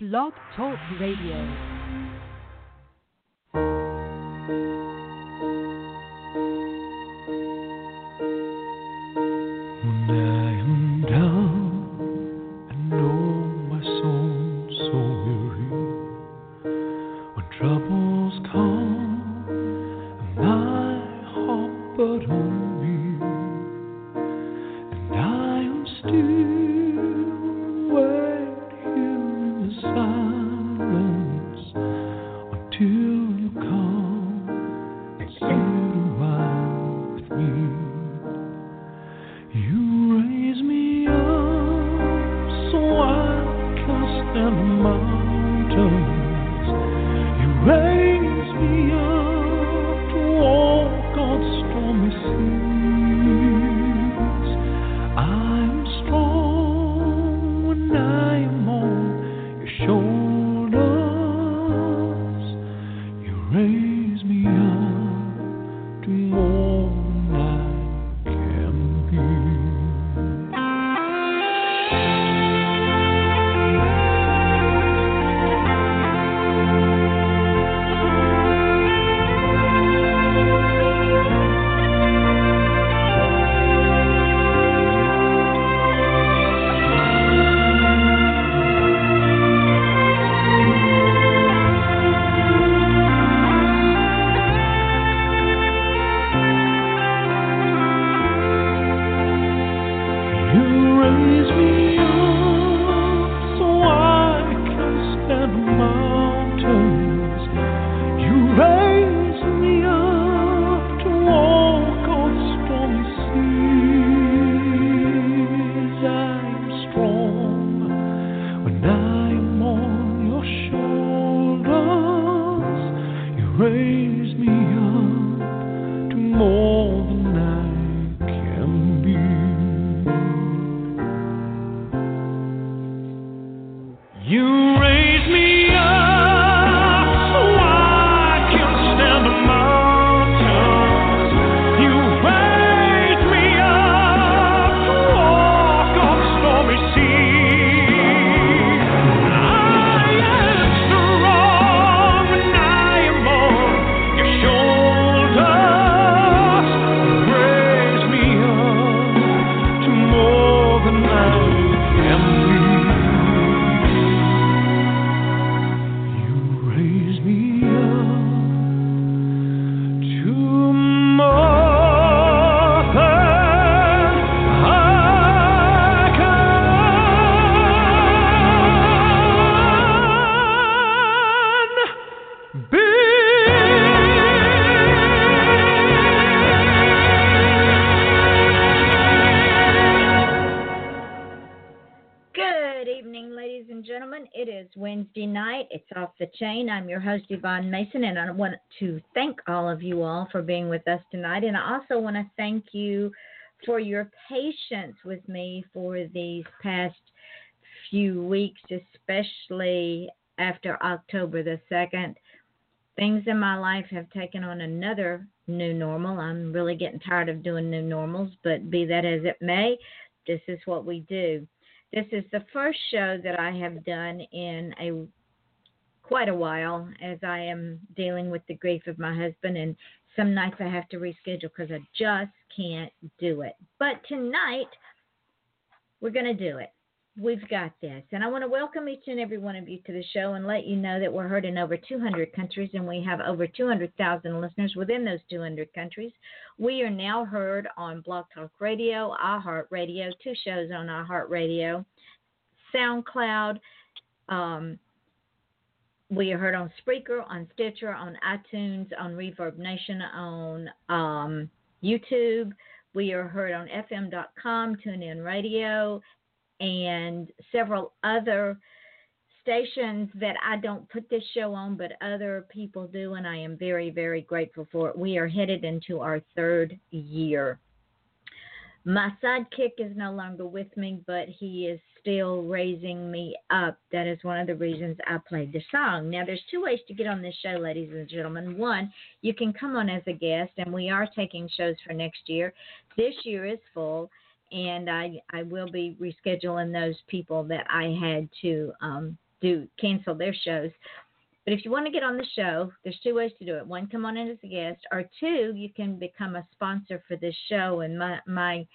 Blog Talk Radio. Off the chain. I'm your host, Yvonne Mason, and I want to thank all of you all for being with us tonight. And I also want to thank you for your patience with me for these past few weeks, especially after October the 2nd. Things in my life have taken on another new normal. I'm really getting tired of doing new normals, but be that as it may, this is what we do. This is the first show that I have done in a quite a while as I am dealing with the grief of my husband and some nights I have to reschedule because I just can't do it. But tonight we're going to do it. We've got this. And I want to welcome each and every one of you to the show and let you know that we're heard in over 200 countries and we have over 200,000 listeners within those 200 countries. We are now heard on Blog Talk Radio, iHeartRadio, two shows on iHeartRadio, SoundCloud. Um, we are heard on Spreaker, on Stitcher, on iTunes, on Reverb Nation, on um, YouTube. We are heard on FM.com, TuneIn Radio, and several other stations that I don't put this show on, but other people do, and I am very, very grateful for it. We are headed into our third year. My sidekick is no longer with me, but he is still raising me up. That is one of the reasons I played the song. Now, there's two ways to get on this show, ladies and gentlemen. One, you can come on as a guest, and we are taking shows for next year. This year is full, and I I will be rescheduling those people that I had to um, do cancel their shows. But if you want to get on the show, there's two ways to do it. One, come on in as a guest, or two, you can become a sponsor for this show. And my my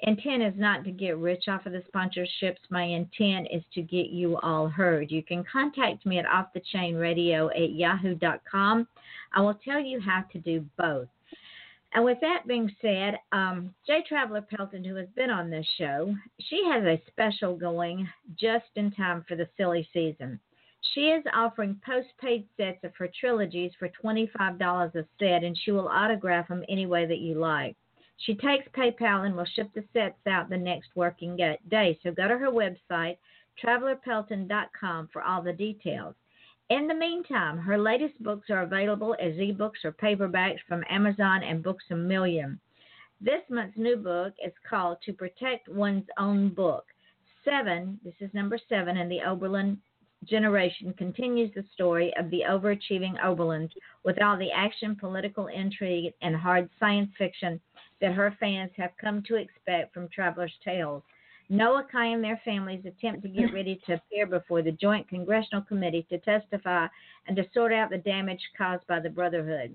intent is not to get rich off of the sponsorships. My intent is to get you all heard. You can contact me at off the chain radio at yahoo.com. I will tell you how to do both. And with that being said, um, Jay Traveler Pelton, who has been on this show, she has a special going just in time for the silly season. She is offering postpaid sets of her trilogies for $25 a set, and she will autograph them any way that you like. She takes PayPal and will ship the sets out the next working day. So go to her website, travelerpelton.com, for all the details. In the meantime, her latest books are available as ebooks or paperbacks from Amazon and Books a Million. This month's new book is called To Protect One's Own Book. Seven, this is number seven in the Oberlin generation, continues the story of the overachieving Oberlins with all the action, political intrigue, and hard science fiction that her fans have come to expect from Traveler's Tales. Noah Kai and their families attempt to get ready to appear before the Joint Congressional Committee to testify and to sort out the damage caused by the Brotherhood.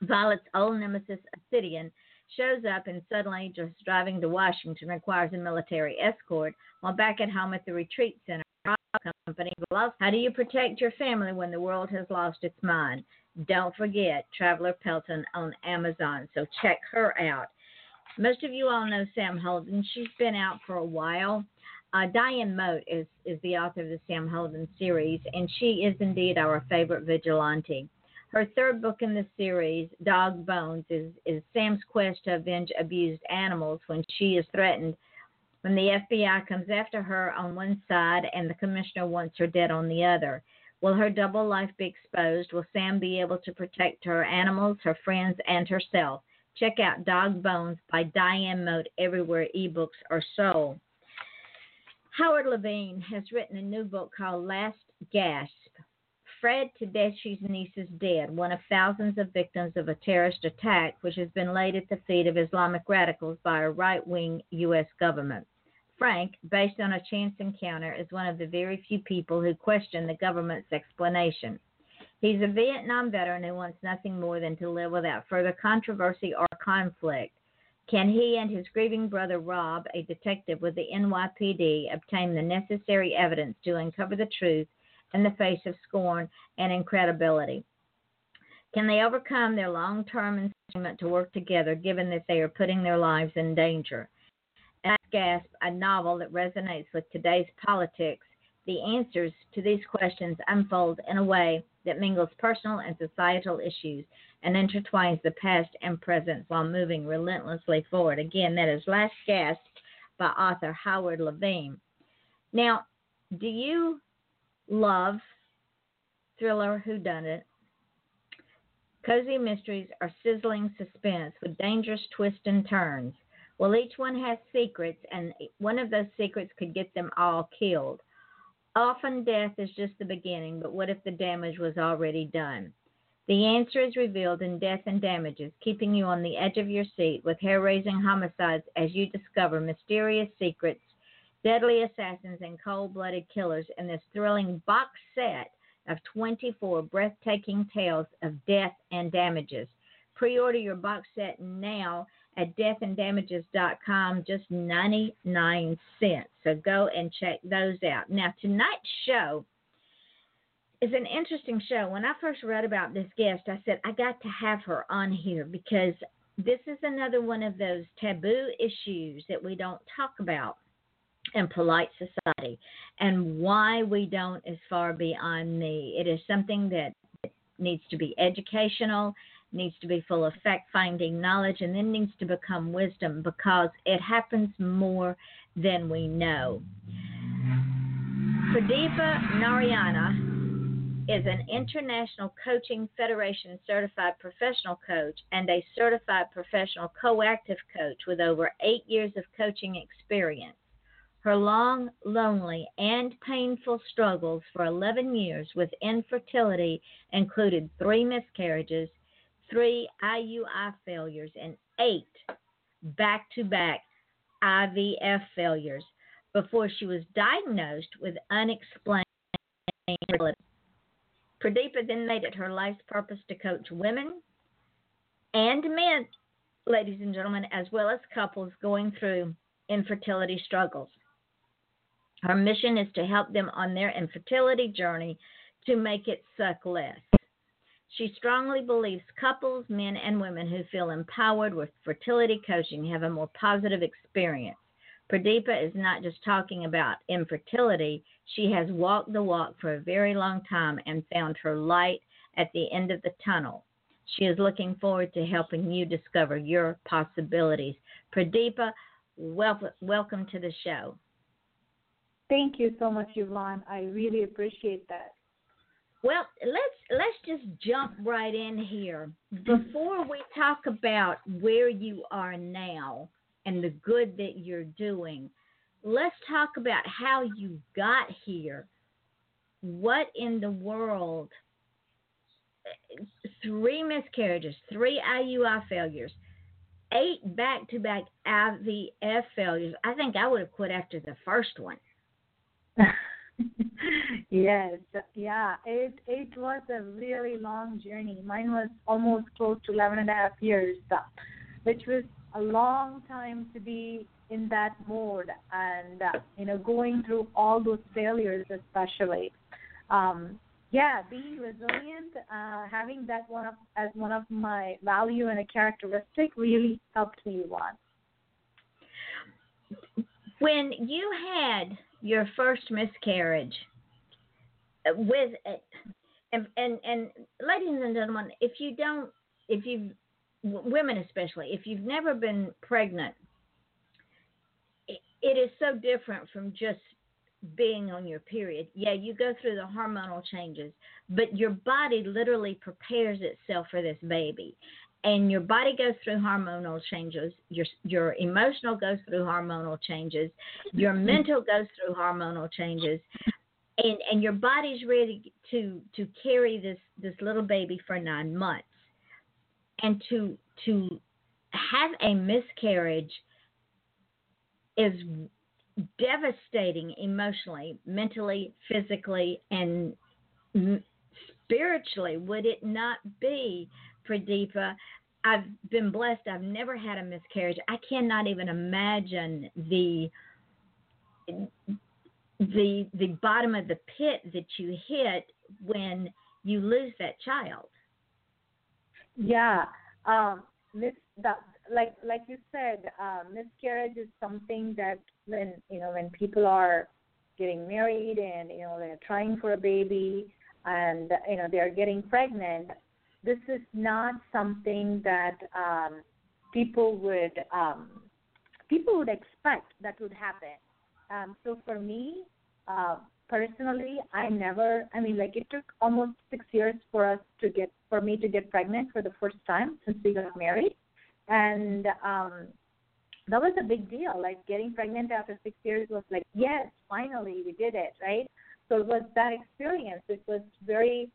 Violet's old nemesis, Obsidian, shows up and suddenly, just driving to Washington, requires a military escort, while back at home at the retreat center, company how do you protect your family when the world has lost its mind? Don't forget Traveler Pelton on Amazon, so check her out. Most of you all know Sam Holden. She's been out for a while. Uh, Diane Moat is, is the author of the Sam Holden series, and she is indeed our favorite vigilante. Her third book in the series, Dog Bones, is, is Sam's quest to avenge abused animals when she is threatened when the FBI comes after her on one side and the commissioner wants her dead on the other. Will her double life be exposed? Will Sam be able to protect her animals, her friends, and herself? Check out Dog Bones by Diane Mote everywhere ebooks are sold. Howard Levine has written a new book called Last Gasp. Fred Tedeschi's niece is dead, one of thousands of victims of a terrorist attack which has been laid at the feet of Islamic radicals by a right wing U.S. government. Frank, based on a chance encounter, is one of the very few people who question the government's explanation. He's a Vietnam veteran who wants nothing more than to live without further controversy or conflict. Can he and his grieving brother Rob, a detective with the NYPD, obtain the necessary evidence to uncover the truth in the face of scorn and incredibility? Can they overcome their long term engagement to work together given that they are putting their lives in danger? Gasp, a novel that resonates with today's politics, the answers to these questions unfold in a way that mingles personal and societal issues and intertwines the past and present while moving relentlessly forward. Again, that is Last Gasp by author Howard Levine. Now, do you love thriller whodunit? Cozy mysteries are sizzling suspense with dangerous twists and turns. Well, each one has secrets, and one of those secrets could get them all killed. Often death is just the beginning, but what if the damage was already done? The answer is revealed in Death and Damages, keeping you on the edge of your seat with hair raising homicides as you discover mysterious secrets, deadly assassins, and cold blooded killers in this thrilling box set of 24 breathtaking tales of death and damages. Pre order your box set now at deathanddamages.com, just 99 cents. So go and check those out. Now, tonight's show is an interesting show. When I first read about this guest, I said, I got to have her on here because this is another one of those taboo issues that we don't talk about in polite society and why we don't is far beyond me. It is something that needs to be educational needs to be full of fact finding knowledge, and then needs to become wisdom because it happens more than we know. Pradeepa Narayana is an International Coaching Federation certified professional coach and a certified professional coactive coach with over eight years of coaching experience. Her long, lonely, and painful struggles for 11 years with infertility included three miscarriages, three IUI failures, and eight back to back IVF failures before she was diagnosed with unexplained infertility. Pradeepa then made it her life's purpose to coach women and men, ladies and gentlemen, as well as couples going through infertility struggles. Her mission is to help them on their infertility journey to make it suck less. She strongly believes couples, men and women who feel empowered with fertility coaching have a more positive experience. Pradeepa is not just talking about infertility, she has walked the walk for a very long time and found her light at the end of the tunnel. She is looking forward to helping you discover your possibilities. Pradeepa, wel- welcome to the show. Thank you so much, Yvonne. I really appreciate that. Well, let's let's just jump right in here. Mm-hmm. Before we talk about where you are now and the good that you're doing, let's talk about how you got here. What in the world? Three miscarriages, three IUI failures, eight back to back IVF failures. I think I would have quit after the first one. yes, yeah. It it was a really long journey. Mine was almost close to eleven and a half years, which was a long time to be in that mode and uh, you know going through all those failures, especially. Um, yeah, being resilient, uh, having that one of, as one of my value and a characteristic really helped me a lot. When you had your first miscarriage with it and and and ladies and gentlemen if you don't if you women especially if you've never been pregnant it, it is so different from just being on your period. Yeah you go through the hormonal changes but your body literally prepares itself for this baby and your body goes through hormonal changes your your emotional goes through hormonal changes your mm-hmm. mental goes through hormonal changes and and your body's ready to to carry this this little baby for 9 months and to to have a miscarriage is devastating emotionally mentally physically and spiritually would it not be Pradeepa. I've been blessed. I've never had a miscarriage. I cannot even imagine the the the bottom of the pit that you hit when you lose that child. Yeah, um, mis- that, like like you said, uh, miscarriage is something that when you know when people are getting married and you know they're trying for a baby and you know they're getting pregnant, this is not something that um, people would um, people would expect that would happen. Um, so for me, uh, personally, I never. I mean, like it took almost six years for us to get for me to get pregnant for the first time since we got married, and um, that was a big deal. Like getting pregnant after six years was like, yes, finally we did it, right? So it was that experience. It was very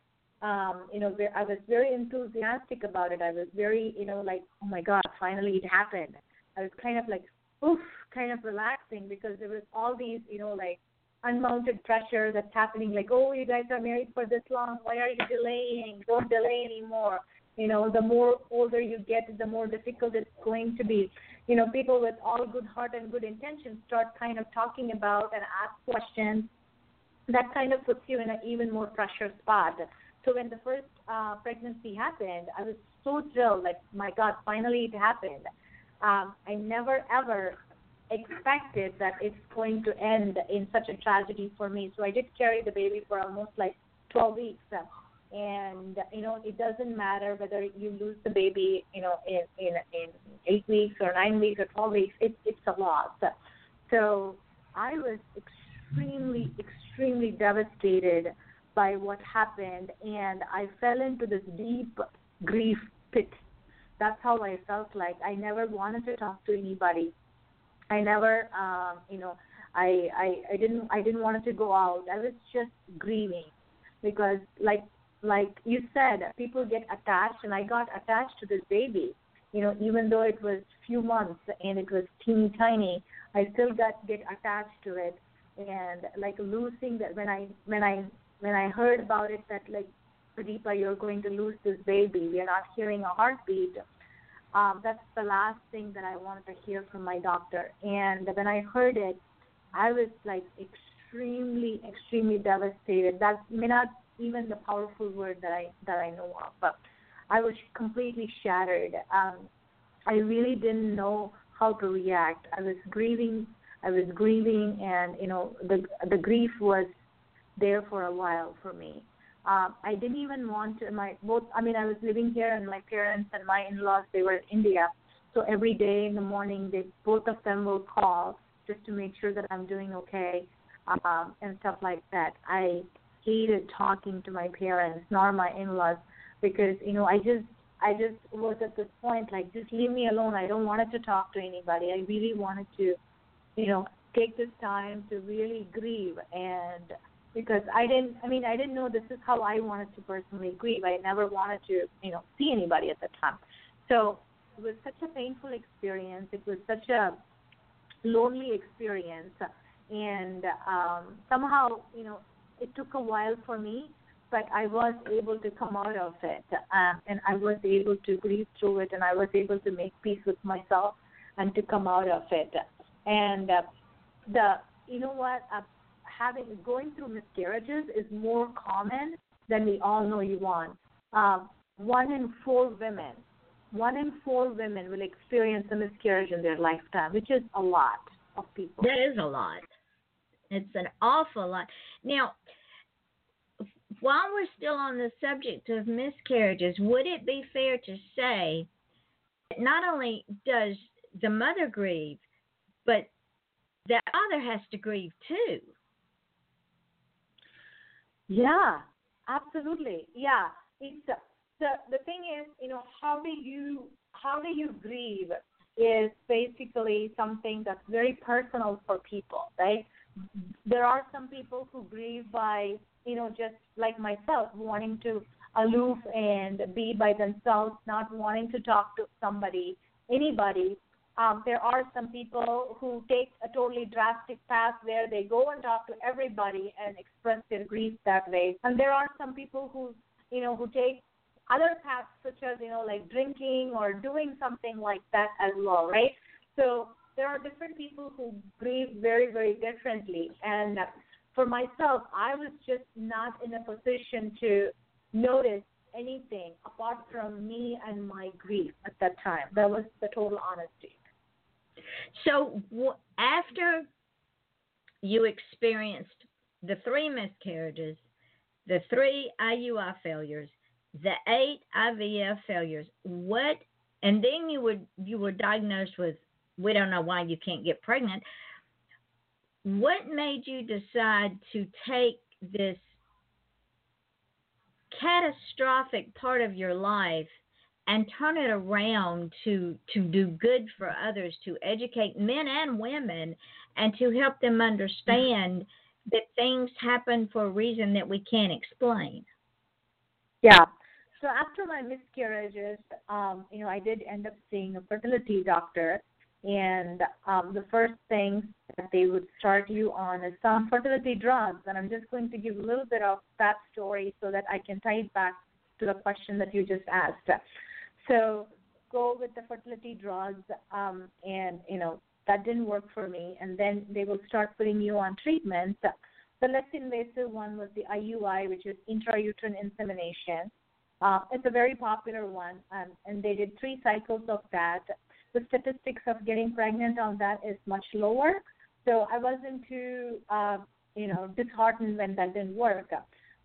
um, you know, I was very enthusiastic about it. I was very, you know, like, oh my God, finally it happened. I was kind of like, oof, kind of relaxing because there was all these, you know, like unmounted pressure that's happening. Like, oh, you guys are married for this long. Why are you delaying? Don't delay anymore. You know, the more older you get, the more difficult it's going to be. You know, people with all good heart and good intentions start kind of talking about and ask questions. That kind of puts you in an even more pressure spot so when the first uh, pregnancy happened, I was so thrilled. Like, my God, finally it happened. Um, I never ever expected that it's going to end in such a tragedy for me. So I did carry the baby for almost like 12 weeks. And you know, it doesn't matter whether you lose the baby, you know, in in in eight weeks or nine weeks or 12 weeks. It, it's a loss. So I was extremely, extremely devastated by what happened, and I fell into this deep grief pit. That's how I felt like. I never wanted to talk to anybody. I never, um, you know, I, I I didn't I didn't want to go out. I was just grieving because, like like you said, people get attached, and I got attached to this baby. You know, even though it was few months and it was teeny tiny, I still got get attached to it and like losing that when I when I when I heard about it that like Pradeepa, you're going to lose this baby. We're not hearing a heartbeat. Um, that's the last thing that I wanted to hear from my doctor. And when I heard it, I was like extremely, extremely devastated. That may not even the powerful word that I that I know of, but I was completely shattered. Um, I really didn't know how to react. I was grieving. I was grieving, and you know the the grief was there for a while for me. Uh, I didn't even want to. My both. I mean, I was living here, and my parents and my in-laws they were in India. So every day in the morning, they both of them will call just to make sure that I'm doing okay, um, and stuff like that. I hated talking to my parents nor my in-laws because you know I just I just was at this point like just leave me alone. I don't wanted to talk to anybody. I really wanted to, you know, take this time to really grieve and because I didn't I mean I didn't know this is how I wanted to personally grieve. I never wanted to, you know, see anybody at the time. So it was such a painful experience. It was such a lonely experience and um somehow, you know, it took a while for me but I was able to come out of it, um, and I was able to breathe through it, and I was able to make peace with myself and to come out of it. And uh, the you know what, uh, having going through miscarriages is more common than we all know you want. Um, one in four women, one in four women will experience a miscarriage in their lifetime, which is a lot of people. That is a lot. It's an awful lot. Now, while we're still on the subject of miscarriages, would it be fair to say that not only does the mother grieve, but the father has to grieve too? Yeah, absolutely. Yeah, it's the the thing is, you know, how do you how do you grieve is basically something that's very personal for people, right? There are some people who grieve by you know, just like myself, wanting to aloof and be by themselves, not wanting to talk to somebody, anybody. Um, there are some people who take a totally drastic path where they go and talk to everybody and express their grief that way. And there are some people who, you know, who take other paths such as, you know, like drinking or doing something like that as well, right? So there are different people who grieve very, very differently. And for myself, I was just not in a position to notice anything apart from me and my grief at that time. That was the total honesty. So after you experienced the three miscarriages, the three IUI failures, the eight IVF failures, what and then you would you were diagnosed with we don't know why you can't get pregnant what made you decide to take this catastrophic part of your life and turn it around to to do good for others to educate men and women and to help them understand that things happen for a reason that we can't explain yeah so after my miscarriages um you know i did end up seeing a fertility doctor and um, the first thing that they would start you on is some fertility drugs. And I'm just going to give a little bit of that story so that I can tie it back to the question that you just asked. So go with the fertility drugs, um, and you know that didn't work for me. And then they will start putting you on treatments. The less invasive one was the IUI, which is intrauterine insemination. Uh, it's a very popular one, um, and they did three cycles of that the statistics of getting pregnant on that is much lower. So I wasn't too, uh, you know, disheartened when that didn't work.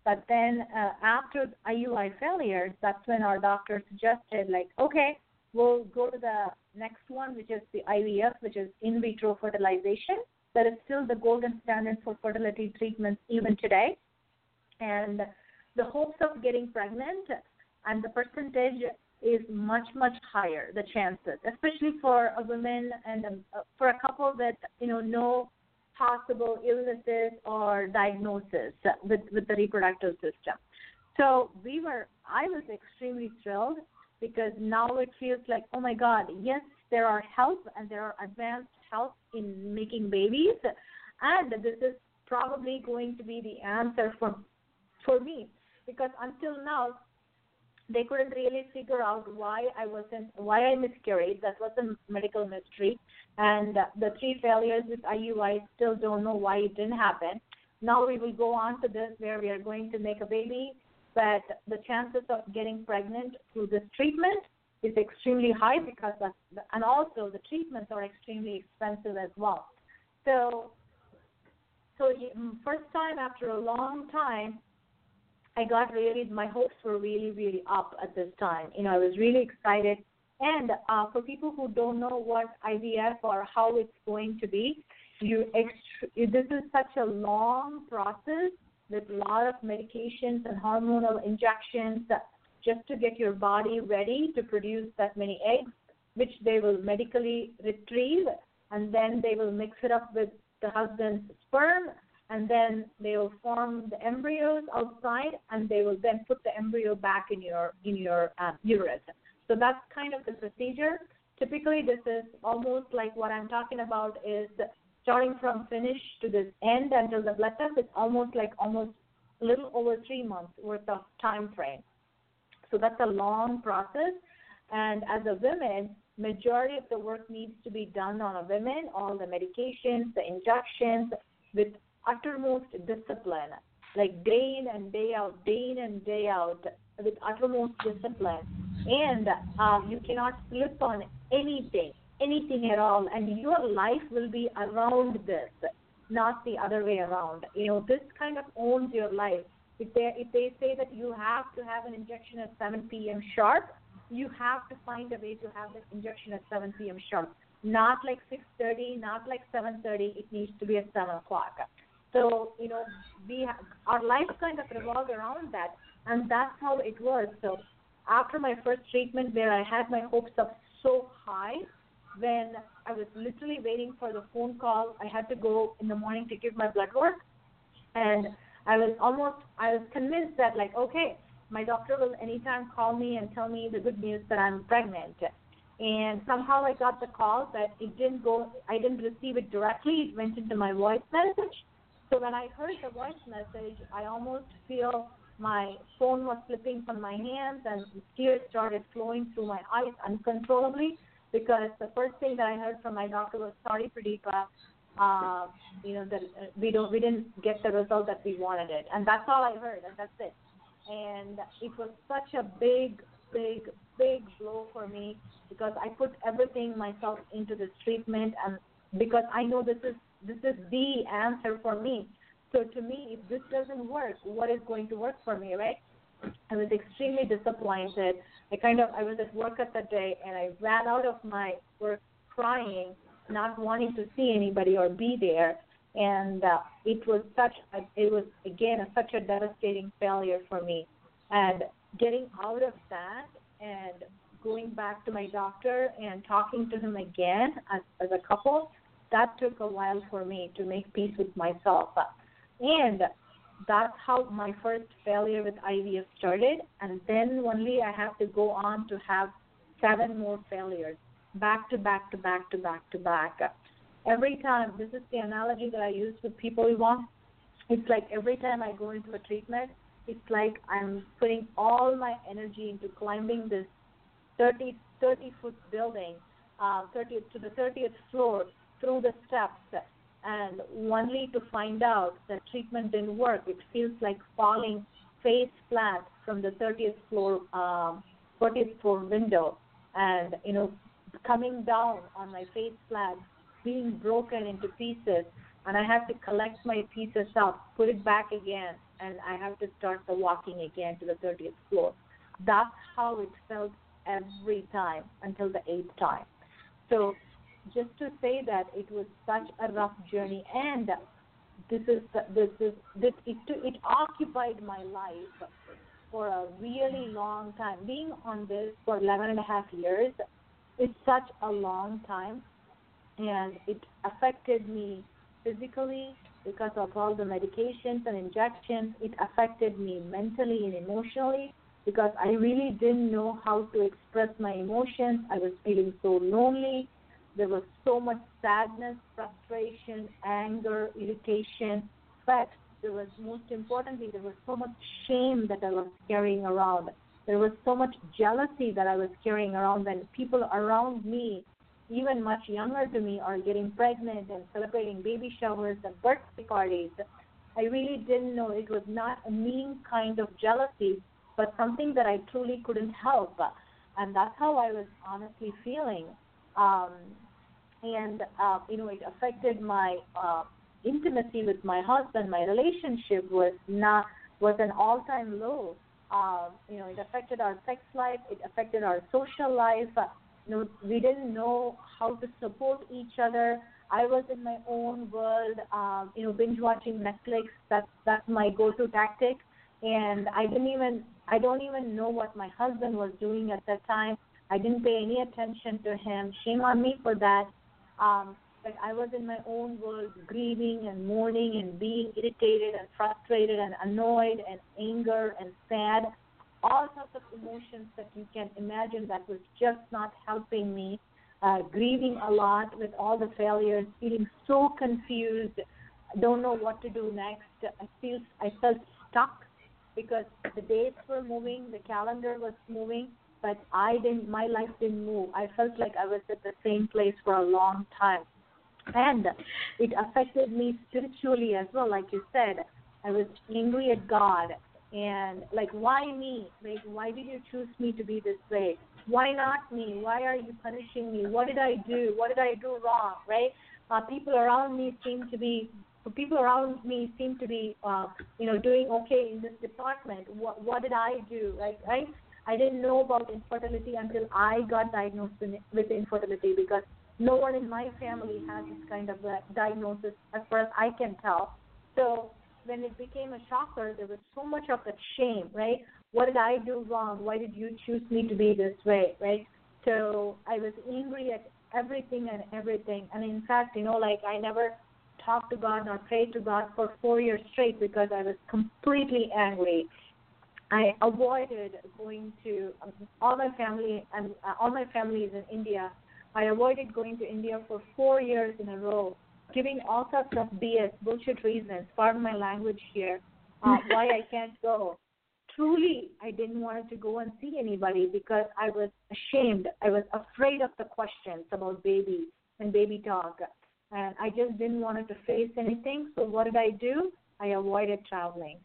But then uh, after IUI failures, that's when our doctor suggested, like, okay, we'll go to the next one, which is the IVF, which is in vitro fertilization. That is still the golden standard for fertility treatments even today. And the hopes of getting pregnant and the percentage is much much higher the chances especially for a woman and a, for a couple that you know no possible illnesses or diagnosis with with the reproductive system. So we were i was extremely thrilled because now it feels like oh my god yes there are help and there are advanced help in making babies. And this is probably going to be the answer for for me. Because until now they couldn't really figure out why I wasn't why I miscarried. That was a medical mystery, and the three failures with IUI still don't know why it didn't happen. Now we will go on to this where we are going to make a baby, but the chances of getting pregnant through this treatment is extremely high because of, and also the treatments are extremely expensive as well. So, so mm, first time after a long time, I got really my hopes were really really up at this time. You know, I was really excited. And uh, for people who don't know what IVF or how it's going to be, you ext- this is such a long process with a lot of medications and hormonal injections just to get your body ready to produce that many eggs, which they will medically retrieve, and then they will mix it up with the husband's sperm, and then they will form the embryos outside, and they will then put the embryo back in your in your uh, uterus. So that's kind of the procedure. Typically, this is almost like what I'm talking about is starting from finish to the end until the blood test. It's almost like almost a little over three months worth of time frame. So that's a long process. And as a woman, majority of the work needs to be done on a woman, all the medications, the injections, with uttermost discipline, like day in and day out, day in and day out, with uttermost discipline. And um, you cannot slip on anything, anything at all, and your life will be around this, not the other way around. You know, this kind of owns your life. If they if they say that you have to have an injection at 7 p.m. sharp, you have to find a way to have the injection at 7 p.m. sharp. Not like 6:30, not like 7:30. It needs to be at 7 o'clock. So you know, we our life kind of revolved around that, and that's how it was. So after my first treatment, where I had my hopes up so high, when I was literally waiting for the phone call, I had to go in the morning to give my blood work, and I was almost I was convinced that like okay, my doctor will anytime call me and tell me the good news that I'm pregnant. And somehow I got the call that it didn't go I didn't receive it directly, it went into my voice message. So when I heard the voice message, I almost feel my phone was slipping from my hands and tears started flowing through my eyes uncontrollably because the first thing that I heard from my doctor was sorry Pradeepa, uh, you know that we don't we didn't get the result that we wanted it, and that's all I heard, and that's it. And it was such a big, big, big blow for me because I put everything myself into this treatment, and because I know this is this is the answer for me. So to me, if this doesn't work, what is going to work for me, right? I was extremely disappointed. I kind of I was at work at that day and I ran out of my work crying not wanting to see anybody or be there. And uh, it was such a, it was again a, such a devastating failure for me. And getting out of that and going back to my doctor and talking to him again as, as a couple, that took a while for me to make peace with myself. And that's how my first failure with IVF started. And then only I have to go on to have seven more failures back to back to back to back to back. Every time, this is the analogy that I use with people, Yvonne. It's like every time I go into a treatment, it's like I'm putting all my energy into climbing this 30, 30 foot building, uh, 30 to the 30th floor through the steps, and only to find out that treatment didn't work. It feels like falling face flat from the 30th floor, um, 40th floor window, and you know coming down on my face flat, being broken into pieces, and I have to collect my pieces up, put it back again, and I have to start the walking again to the 30th floor. That's how it felt every time until the eighth time. So, just to say that it was such a rough journey, and this is this is this it it occupied my life for a really long time. Being on this for 11 and a half years, it's such a long time and it affected me physically because of all the medications and injections. It affected me mentally and emotionally because I really didn't know how to express my emotions. I was feeling so lonely. There was so much sadness, frustration, anger, irritation. But there was most importantly there was so much shame that I was carrying around. There was so much jealousy that I was carrying around when people around me, even much younger to me, are getting pregnant and celebrating baby showers and birthday parties. I really didn't know it was not a mean kind of jealousy, but something that I truly couldn't help. And that's how I was honestly feeling. Um, and, uh, you know, it affected my uh, intimacy with my husband. My relationship was not was an all-time low. Uh, you know, it affected our sex life. It affected our social life. Uh, you know, we didn't know how to support each other. I was in my own world. Um, you know, binge watching Netflix. That's that's my go-to tactic. And I didn't even I don't even know what my husband was doing at that time. I didn't pay any attention to him. Shame on me for that. Um, but I was in my own world, grieving and mourning and being irritated and frustrated and annoyed and anger and sad. All sorts of emotions that you can imagine that was just not helping me. Uh, grieving a lot with all the failures, feeling so confused, don't know what to do next. I feel I felt stuck because the dates were moving, the calendar was moving, but I didn't. My life didn't move. I felt like I was at the same place for a long time. And it affected me spiritually as well like you said. I was angry at god. And like why me? Like why did you choose me to be this way? Why not me? Why are you punishing me? What did i do? What did i do wrong right? Uh, people around me seem to be people around me seem to be uh, you know doing okay in this department. What what did i do like right i didn't know about infertility until i got diagnosed with infertility because no one in my family has this kind of diagnosis as far as I can tell. So when it became a shocker, there was so much of that shame, right? What did I do wrong? Why did you choose me to be this way, right? So I was angry at everything and everything. And in fact, you know, like I never talked to God or prayed to God for four years straight because I was completely angry. I avoided going to um, all my family and uh, all my family is in India I avoided going to India for four years in a row, giving all sorts of BS, bullshit reasons, pardon my language here, uh, why I can't go. Truly, I didn't want to go and see anybody because I was ashamed. I was afraid of the questions about baby and baby talk. And I just didn't want to face anything. So, what did I do? I avoided traveling.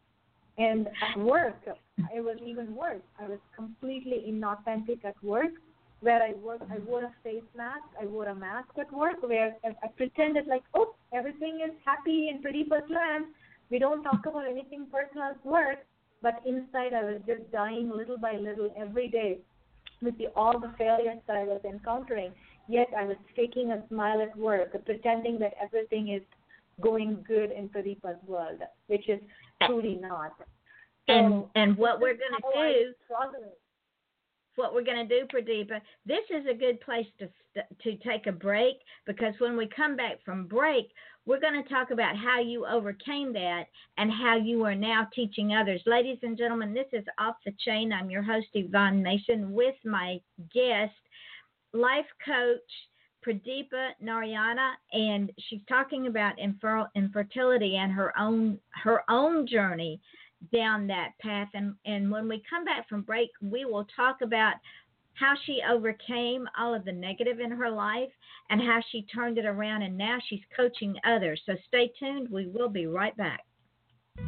And at work, it was even worse. I was completely inauthentic at work where I work, I wore a face mask. I wore a mask at work where I, I pretended like, oh, everything is happy and pretty land. We don't talk about anything personal at work. But inside, I was just dying little by little every day with the, all the failures that I was encountering. Yet I was faking a smile at work, pretending that everything is going good in Pradeepa's world, which is truly not. So, and and what we're going to do what we're going to do, Pradeepa. This is a good place to to take a break because when we come back from break, we're going to talk about how you overcame that and how you are now teaching others. Ladies and gentlemen, this is Off the Chain. I'm your host, Yvonne Mason, with my guest, life coach Pradeepa Narayana, and she's talking about infer- infertility and her own her own journey down that path. And, and when we come back from break, we will talk about how she overcame all of the negative in her life and how she turned it around. And now she's coaching others. So stay tuned. We will be right back.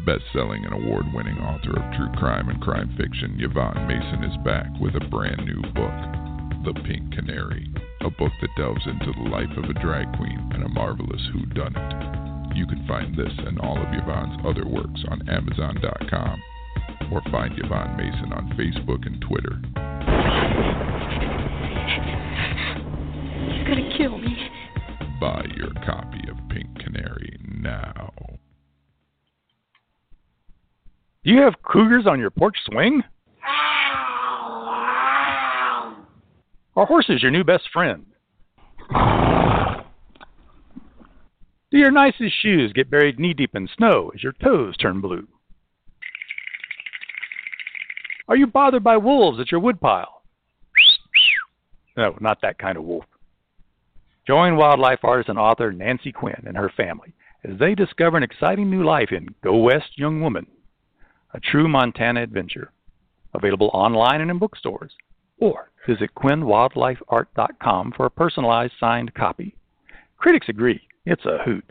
Best selling and award winning author of true crime and crime fiction, Yvonne Mason is back with a brand new book, The Pink Canary, a book that delves into the life of a drag queen and a marvelous whodunit. You can find this and all of Yvonne's other works on Amazon.com or find Yvonne Mason on Facebook and Twitter. You're gonna kill me. Buy your copy of Pink Canary now. Do you have cougars on your porch swing? Are horses your new best friend? Do your nicest shoes get buried knee deep in snow as your toes turn blue? Are you bothered by wolves at your woodpile? No, not that kind of wolf. Join wildlife artist and author Nancy Quinn and her family as they discover an exciting new life in Go West Young Woman, a true Montana adventure. Available online and in bookstores. Or visit QuinnWildlifeArt.com for a personalized signed copy. Critics agree it's a hoot.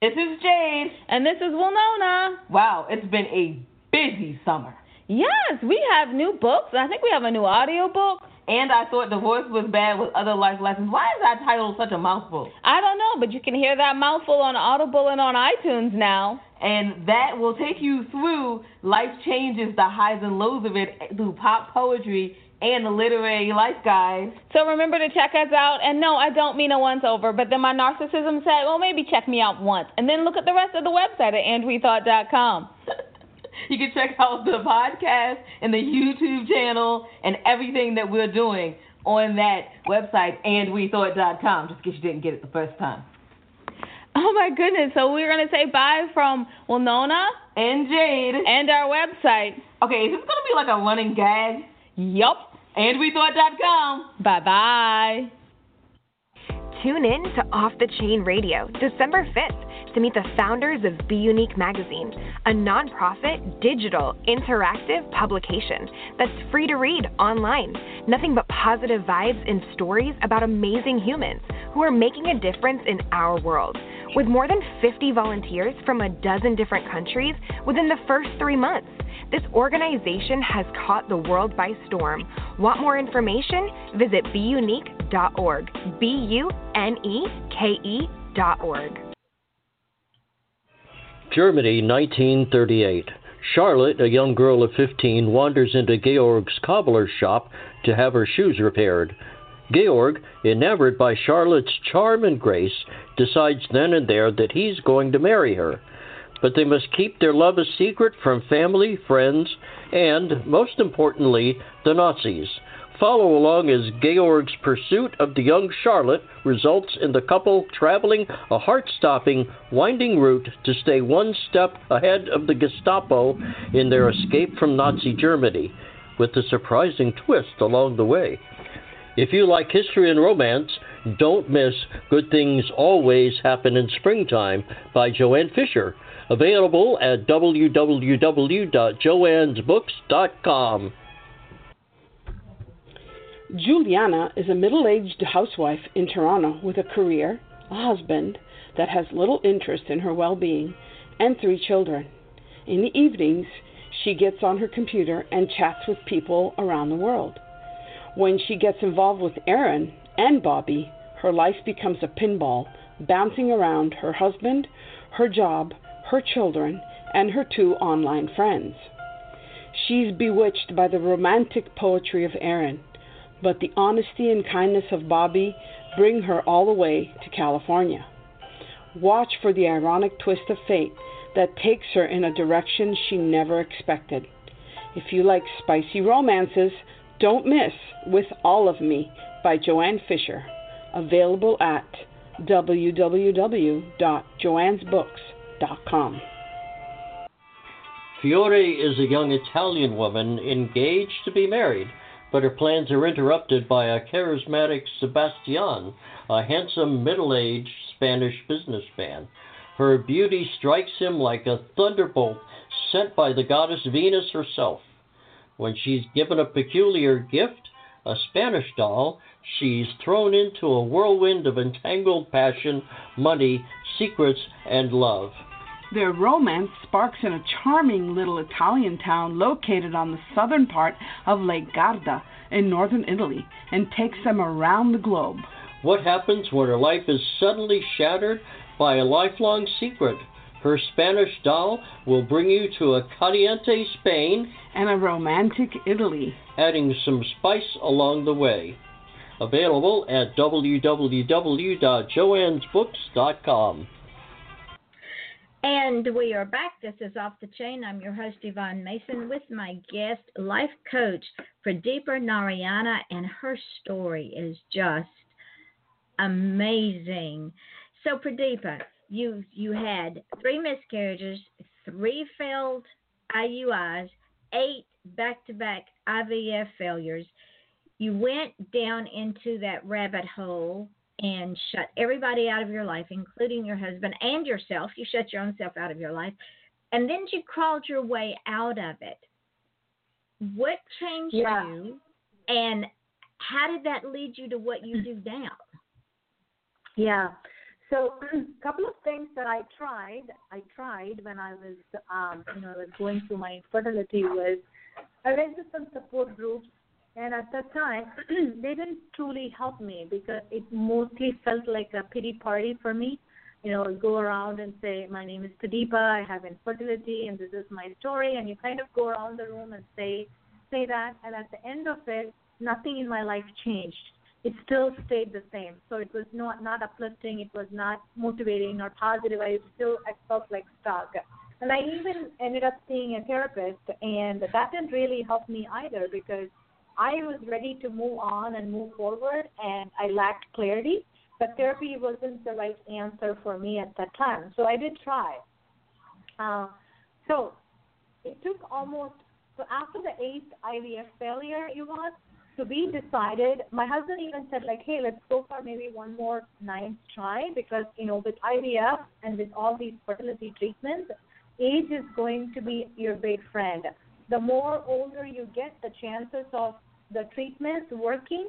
This is Jade. And this is Winona. Wow, it's been a busy summer. Yes, we have new books. I think we have a new audio book. And I thought divorce was bad with other life lessons. Why is that title such a mouthful? I don't know, but you can hear that mouthful on Audible and on iTunes now. And that will take you through life changes, the highs and lows of it, through pop poetry and the literary life guide. So remember to check us out. And no, I don't mean a once over, but then my narcissism said, well, maybe check me out once. And then look at the rest of the website at andwethought.com. You can check out the podcast and the YouTube channel and everything that we're doing on that website, andwethought.com, just in case you didn't get it the first time. Oh my goodness. So we're going to say bye from Winona and Jade and our website. Okay, is this going to be like a running gag? Yup. Andwethought.com. Bye bye. Tune in to Off the Chain Radio December 5th to meet the founders of Be Unique Magazine, a nonprofit, digital, interactive publication that's free to read online. Nothing but positive vibes and stories about amazing humans who are making a difference in our world. With more than 50 volunteers from a dozen different countries within the first three months. This organization has caught the world by storm. Want more information? Visit beunique.org. B U N E K E.org. Germany, 1938. Charlotte, a young girl of 15, wanders into Georg's cobbler's shop to have her shoes repaired. Georg, enamored by Charlotte's charm and grace, decides then and there that he's going to marry her. But they must keep their love a secret from family, friends, and, most importantly, the Nazis. Follow along as Georg's pursuit of the young Charlotte results in the couple traveling a heart stopping, winding route to stay one step ahead of the Gestapo in their escape from Nazi Germany, with a surprising twist along the way. If you like history and romance, don't miss Good Things Always Happen in Springtime by Joanne Fisher, available at www.joannesbooks.com. Juliana is a middle aged housewife in Toronto with a career, a husband that has little interest in her well being, and three children. In the evenings, she gets on her computer and chats with people around the world. When she gets involved with Aaron and Bobby, her life becomes a pinball, bouncing around her husband, her job, her children, and her two online friends. She's bewitched by the romantic poetry of Aaron, but the honesty and kindness of Bobby bring her all the way to California. Watch for the ironic twist of fate that takes her in a direction she never expected. If you like spicy romances, don't miss With All of Me by Joanne Fisher, available at www.joannesbooks.com. Fiore is a young Italian woman engaged to be married, but her plans are interrupted by a charismatic Sebastian, a handsome middle aged Spanish businessman. Her beauty strikes him like a thunderbolt sent by the goddess Venus herself. When she's given a peculiar gift, a Spanish doll, she's thrown into a whirlwind of entangled passion, money, secrets, and love. Their romance sparks in a charming little Italian town located on the southern part of Lake Garda in northern Italy and takes them around the globe. What happens when her life is suddenly shattered by a lifelong secret? Her Spanish doll will bring you to a caliente Spain and a romantic Italy, adding some spice along the way. Available at www.joannesbooks.com. And we are back. This is Off the Chain. I'm your host, Yvonne Mason, with my guest, life coach Pradeepa Narayana, and her story is just amazing. So, Pradeepa, you you had three miscarriages, three failed IUIs, eight back-to-back IVF failures. you went down into that rabbit hole and shut everybody out of your life, including your husband and yourself. You shut your own self out of your life. And then you crawled your way out of it. What changed Yeah. you? And how did that lead you to what you do now? Yeah. So a couple of things that I tried, I tried when I was, um, you know, I was going through my infertility was I went to some support groups, and at that time they didn't truly help me because it mostly felt like a pity party for me. You know, go around and say, my name is Pradeepa, I have infertility, and this is my story, and you kind of go around the room and say, say that, and at the end of it, nothing in my life changed it still stayed the same. So it was not not uplifting. It was not motivating or positive. I still I felt like stuck. And I even ended up seeing a therapist, and that didn't really help me either because I was ready to move on and move forward, and I lacked clarity. But therapy wasn't the right answer for me at that time. So I did try. Uh, so it took almost so after the eighth IVF failure, you was to be decided. My husband even said like, hey, let's go for maybe one more ninth try because you know with IVF and with all these fertility treatments, age is going to be your big friend. The more older you get, the chances of the treatments working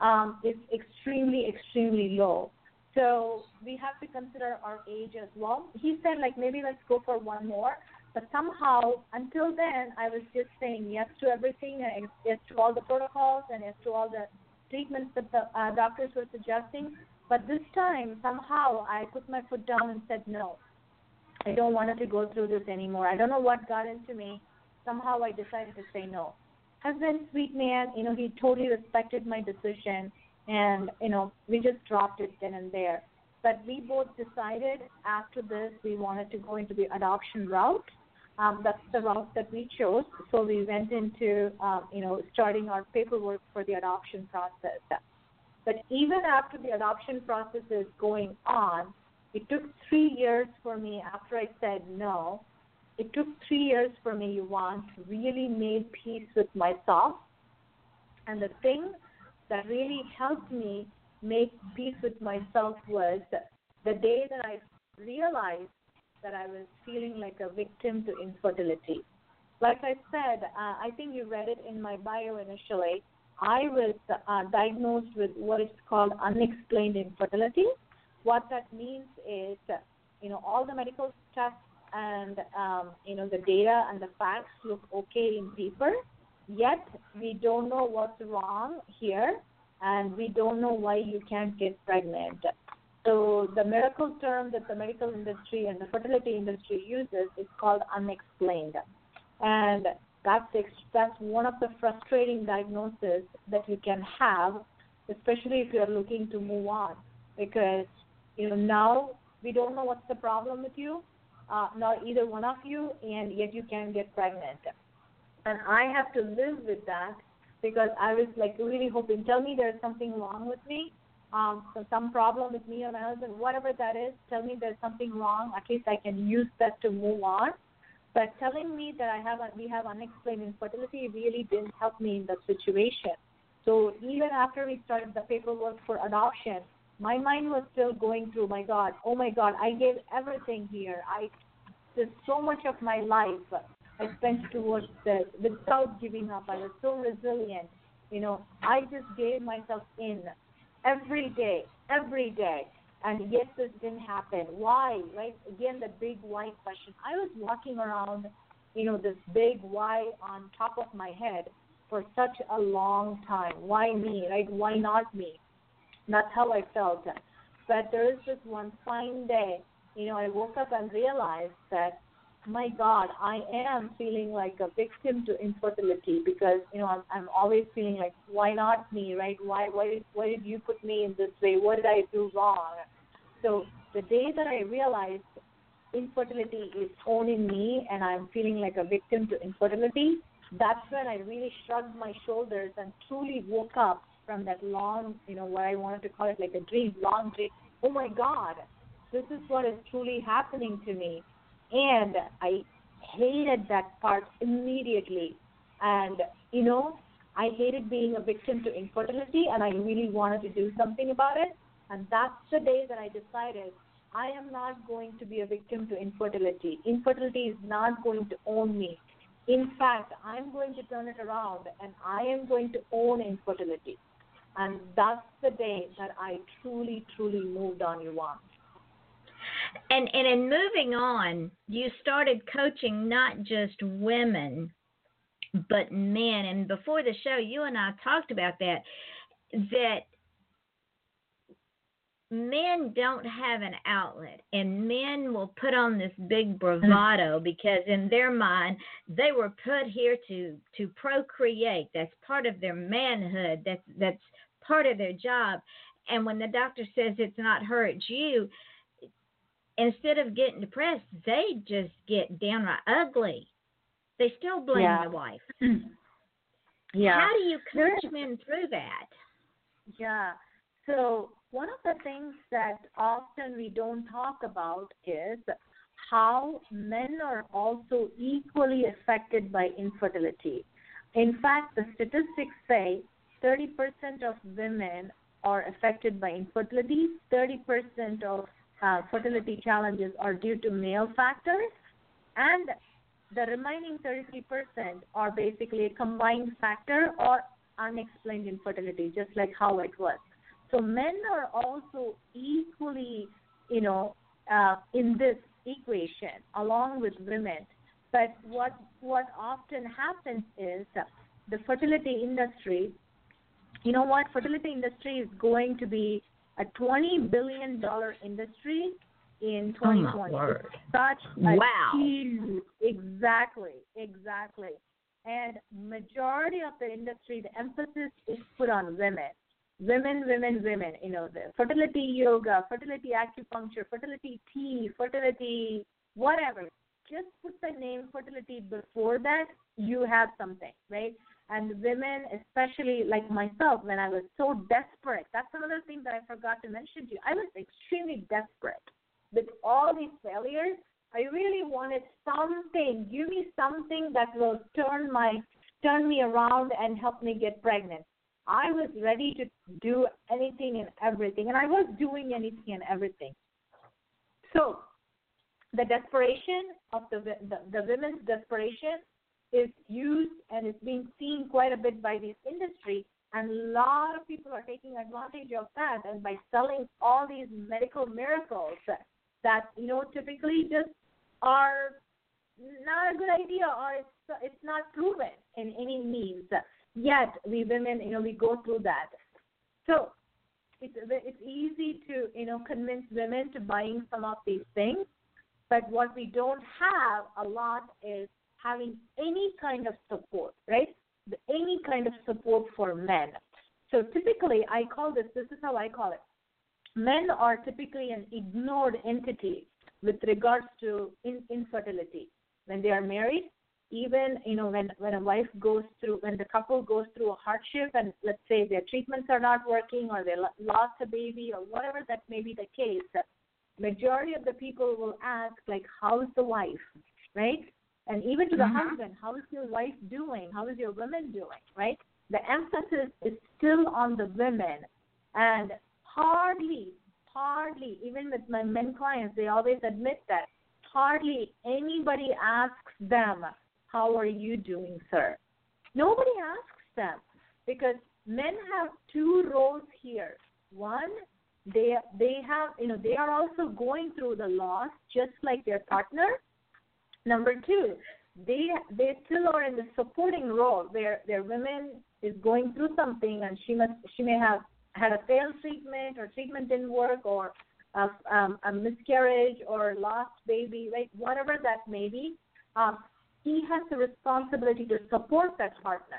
um, is extremely, extremely low. So we have to consider our age as well. He said like maybe let's go for one more. But somehow, until then, I was just saying yes to everything, yes to all the protocols, and yes to all the treatments that the uh, doctors were suggesting. But this time, somehow, I put my foot down and said no. I don't want to go through this anymore. I don't know what got into me. Somehow, I decided to say no. Husband, sweet man, you know, he totally respected my decision, and you know, we just dropped it then and there. But we both decided after this we wanted to go into the adoption route um, that's the route that we chose. So we went into, um, you know, starting our paperwork for the adoption process. But even after the adoption process is going on, it took three years for me after I said no. It took three years for me, Yvonne, to really make peace with myself. And the thing that really helped me make peace with myself was the day that I realized that I was feeling like a victim to infertility. Like I said, uh, I think you read it in my bio initially. I was uh, diagnosed with what is called unexplained infertility. What that means is, you know, all the medical tests and um, you know the data and the facts look okay in paper, yet we don't know what's wrong here, and we don't know why you can't get pregnant. So the miracle term that the medical industry and the fertility industry uses is called unexplained, and that's that's one of the frustrating diagnoses that you can have, especially if you are looking to move on, because you know now we don't know what's the problem with you, uh, not either one of you, and yet you can get pregnant, and I have to live with that because I was like really hoping, tell me there's something wrong with me um, so some problem with me or my husband, whatever that is, tell me there's something wrong. At least I can use that to move on. But telling me that I have we have unexplained infertility really didn't help me in that situation. So even after we started the paperwork for adoption, my mind was still going through. My God, oh my God, I gave everything here. I there's so much of my life I spent towards this without giving up. I was so resilient. You know, I just gave myself in every day, every day. And yet this didn't happen. Why? Right? Again, the big why question. I was walking around, you know, this big why on top of my head for such a long time. Why me? Right? Why not me? That's how I felt. But there is this one fine day, you know, I woke up and realized that my God, I am feeling like a victim to infertility because you know I'm, I'm always feeling like why not me, right? Why why why did you put me in this way? What did I do wrong? So the day that I realized infertility is owning me and I'm feeling like a victim to infertility, that's when I really shrugged my shoulders and truly woke up from that long, you know, what I wanted to call it like a dream, long dream. Oh my God, this is what is truly happening to me and I hated that part immediately. And you know, I hated being a victim to infertility and I really wanted to do something about it. And that's the day that I decided I am not going to be a victim to infertility. Infertility is not going to own me. In fact, I'm going to turn it around and I am going to own infertility. And that's the day that I truly, truly moved on. And and in moving on, you started coaching not just women, but men. And before the show, you and I talked about that. That men don't have an outlet and men will put on this big bravado mm-hmm. because in their mind they were put here to to procreate that's part of their manhood that's that's part of their job and when the doctor says it's not her it's you instead of getting depressed they just get downright ugly they still blame Yeah. the wife Yeah. how do you coach men through that Yeah. So one of the things that often we don't talk about is how men are also equally affected by infertility. In fact, the statistics say 30% of women are affected by infertility, 30% of uh, fertility challenges are due to male factors, and the remaining 33% are basically a combined factor or unexplained infertility, just like how it was. So men are also equally, you know, uh, in this equation along with women. But what what often happens is the fertility industry. You know what? Fertility industry is going to be a twenty billion dollar industry in Oh, my 2020. word. Such a Wow. huge, exactly, exactly. And majority of the industry, the emphasis is put on women. Women, women, women. You know, the fertility yoga, fertility acupuncture, fertility tea, fertility whatever. Just put the name fertility before that, you have something, right? And women, especially like myself, when I was so desperate, that's another thing that I forgot to mention to you. I was extremely desperate with all these failures. I really wanted something. Give me something that will turn my turn me around and help me get pregnant. I was ready to do anything and everything, and I was doing anything and everything. So, the desperation of the the, the women's desperation is used and is being seen quite a bit by this industry, and a lot of people are taking advantage of that, and by selling all these medical miracles that, you know typically just are not a good idea or it's it's not proven in any means. Yet we women, you know, we go through that. So it's it's easy to you know convince women to buying some of these things, but what we don't have a lot is having any kind of support, right? Any kind of support for men. So typically, I call this. This is how I call it. Men are typically an ignored entity with regards to in, infertility when they are married even you know when when a wife goes through when the couple goes through a hardship and let's say their treatments are not working or they lost a baby or whatever that may be the case majority of the people will ask like how's the wife right and even to the Mhm. husband how is your wife doing? How is your woman doing right? The emphasis is still on the women. And hardly hardly even with my men clients they always admit that hardly anybody asks them how are you doing sir? Nobody asks them because men have two roles here. One they they have you know they are also going through the loss just like their partner number two they they still are in the supporting role. Where their women is going through something and she must she may have had a failed treatment or treatment didn't work or a, um, a miscarriage or lost baby right? Whatever that may be um, he has the responsibility to support that partner.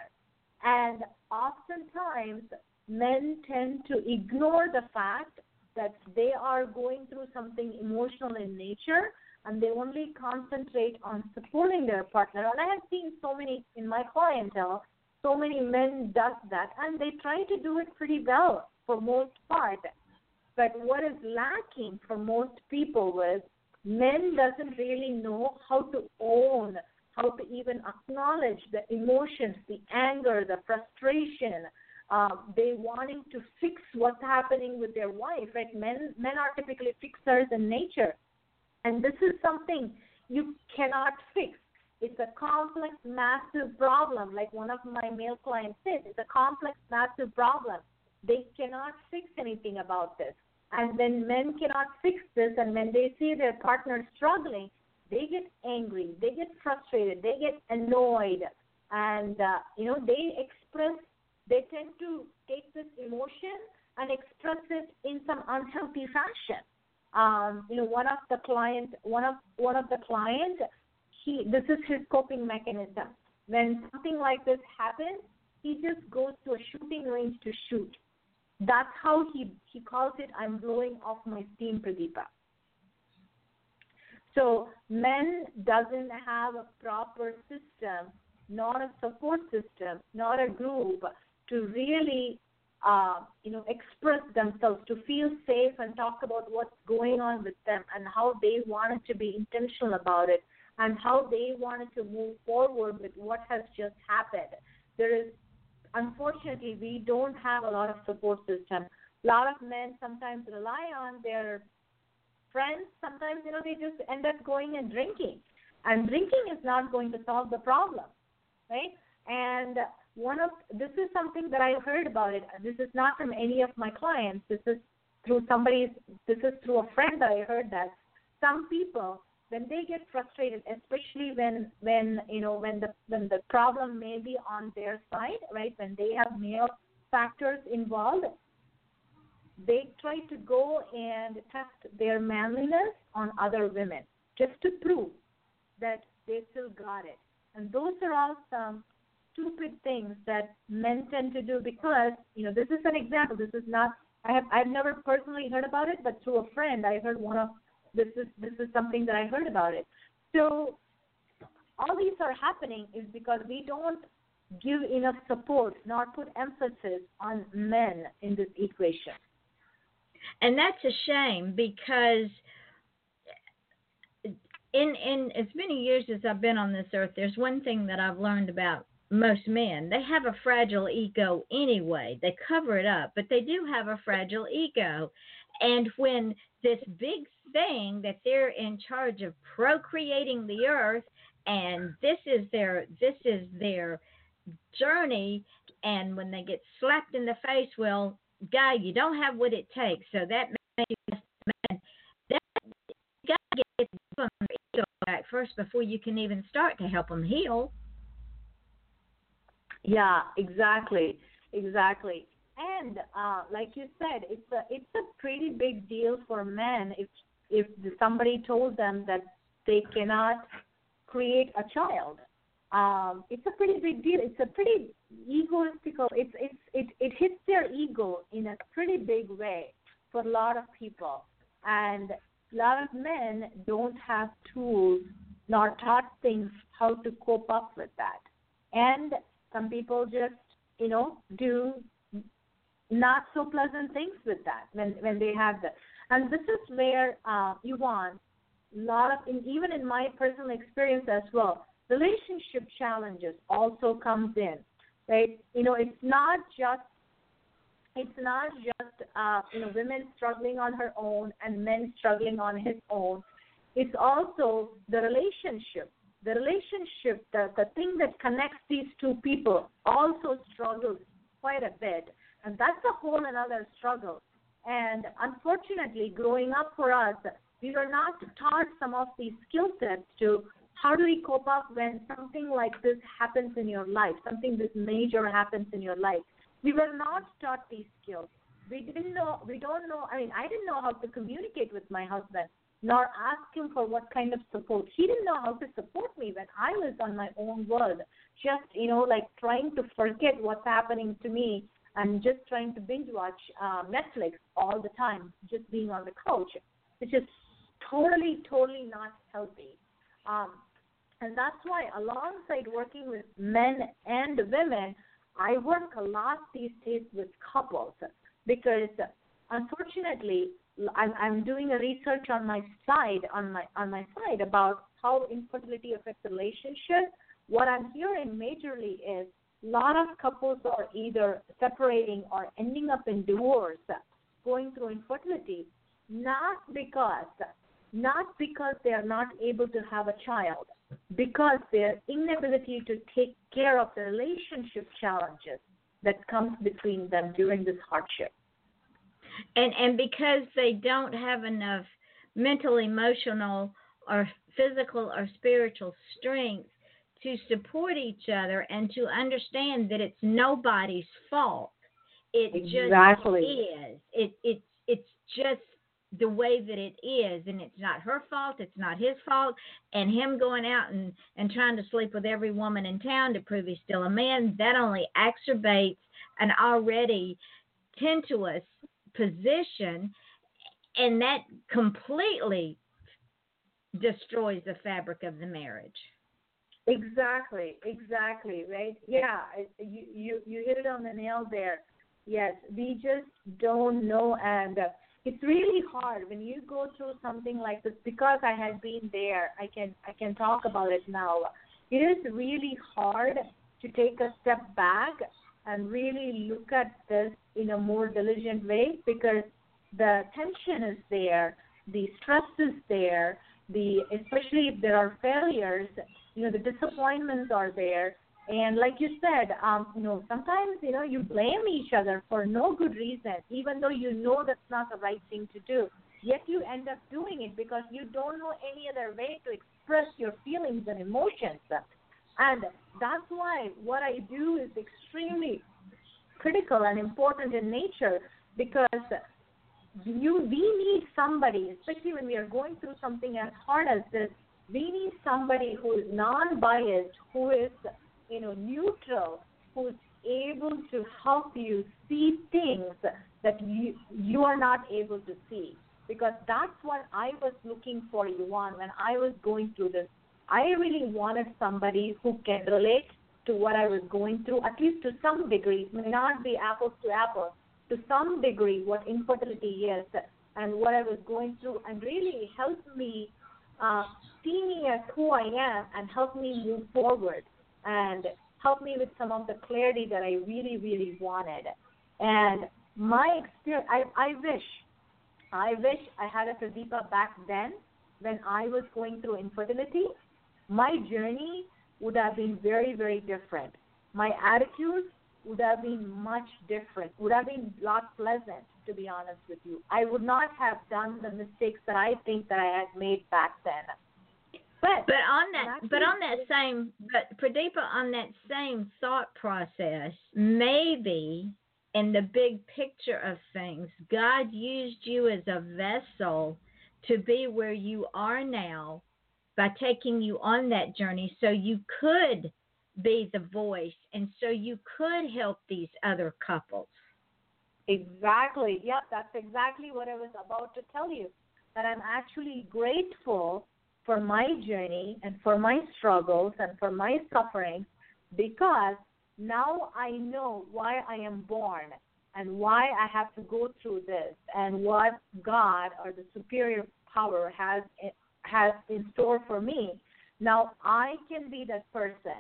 And oftentimes men tend to ignore the fact that they are going through something emotional in nature and they only concentrate on supporting their partner. And I have seen so many in my clientele, so many men does that and they try to do it pretty well for most part. But what is lacking for most people is men doesn't really know how to own, how to even acknowledge the emotions, the anger, the frustration, uh, they wanting to fix what's happening with their wife. Right? Men men are typically fixers in nature, and this is something you cannot fix. It's a complex, massive problem. Like one of my male clients said, it's a complex, massive problem. They cannot fix anything about this. And when men cannot fix this, and when they see their partner struggling, they get angry, they get frustrated, they get annoyed, and uh, you know they express. They tend to take this emotion and express it in some unhealthy fashion. Um, you know, one of the client, one of one of the client, he this is his coping mechanism. When something like this happens, he just goes to a shooting range to shoot. That's how he he calls it. I'm blowing off my steam, Pradeepa. So men doesn't have a proper system, not a support system, not a group to really uh, you know express themselves, to feel safe and talk about what's going on with them and how they wanted to be intentional about it and how they wanted to move forward with what has just happened. There is unfortunately we don't have a lot of support system. A lot of men sometimes rely on their friends. Sometimes you know they just end up going and drinking, and drinking is not going to solve the problem, right? And one of this is something that I heard about it. This is not from any of my clients. This is through somebody's. This is through a friend that I heard that some people when they get frustrated, especially when when you know when the when the problem may be on their side, right? When they have male factors involved, they try to go and test their manliness on other women just to prove that they still got it. And those are all some stupid things that men tend to do because you know this is an example. This is not I have I've never personally heard about it, but through a friend I heard one of this is this is something that I heard about it. So all these are happening is because we don't give enough support nor put emphasis on men in this equation. And that's a shame because in in as many years as I've been on this earth, there's one thing that I've learned about most men. They have a fragile ego anyway. They cover it up, but they do have a fragile ego. And when this big thing that they're in charge of procreating the earth and this is their this is their journey and when they get slapped in the face well guy you don't have what it takes so that makes man that you got to get them back first before you can even start to help them heal yeah exactly exactly and uh, like you said, it's a it's a pretty big deal for men if if somebody told them that they cannot create a child. Um, it's a pretty big deal. It's a pretty egoistical. It's it's it it hits their ego in a pretty big way for a lot of people, and a lot of men don't have tools nor taught things how to cope up with that, and some people just you know do not so pleasant things with that when when they have that. And this is where uh, you want a lot of even in my personal experience as well, relationship challenges also comes in, right? You know, it's not just it's not just uh, you know women struggling on her own and men struggling on his own. It's also the relationship. The relationship, the, the thing that connects these two people also struggles quite a bit and that's a whole another struggle. And unfortunately, growing up for us, we were not taught some of these skill sets to how do we cope up when something like this happens in your life, something this major happens in your life. We were not taught these skills. We didn't know, we don't know, I mean, I didn't know how to communicate with my husband, nor ask him for what kind of support. He didn't know how to support me when I was on my own world, just, you know, like trying to forget what's happening to me and just trying to binge watch uh, Netflix all the time, just being on the couch, which is totally, totally not healthy. Um, and that's why, alongside working with men and women, I work a lot these days with couples because, unfortunately, I'm, I'm doing a research on my side on my on my side about how infertility affects relationships. what I'm hearing majorly is a lot of couples are either separating or ending up in divorce, going through infertility, not because not because they are not able to have a child, because their inability to take care of the relationship challenges that comes between them during this hardship. And and because they don't have enough mental, emotional, or physical or spiritual strength to support each other and to understand that it's nobody's fault. It Exactly. just is. It it it's just the way that it is and it's not her fault it's not his fault and him going out and and trying to sleep with every woman in town to prove he's still a man that only exacerbates an already tenuous position and that completely destroys the fabric of the marriage Exactly, exactly, right? Yeah, you you you hit it on the nail there. Yes, we just don't know, and uh, it's really hard when you go through something like this. Because I had been there, I can I can talk about it now. It is really hard to take a step back and really look at this in a more diligent way because the tension is there, the stress is there, the especially if there are failures, you know, the disappointments are there. And like you said, um, you know, sometimes you know you blame each other for no good reason, even though you know that's not the right thing to do. Yet you end up doing it because you don't know any other way to express your feelings and emotions. And that's why what I do is extremely critical and important in nature because you we need somebody, especially when we are going through something as hard as this, we need somebody who is non-biased, who is you know neutral, who's able to help you see things that you you are not able to see. Because that's what I was looking for, Yvonne, when I was going through this. I really wanted somebody who can relate to what I was going through, at least to some degree. May not be apples to apples, to some degree what infertility is and what I was going through, and really help me uh, see me as who I am and help me move forward and help me with some of the clarity that I really, really wanted. And my experience, I, I wish, I wish I had a Pradeepa back then when I was going through infertility. My journey would have been very, very different. My attitude would have been much different, would have been a lot pleasant, to be honest with you. I would not have done the mistakes that I think that I had made back then. But But on that, and but on that same, but Pradeepa, on that same thought process, maybe in the big picture of things, God used you as a vessel to be where you are now by taking you on that journey, so you could be the voice, and so you could help these other couples. Exactly. Yep, that's exactly what I was about to tell you. That I'm actually grateful for my journey and for my struggles and for my suffering because now I know why I am born and why I have to go through this and what God or the superior power has has in store for me. Now I can be that person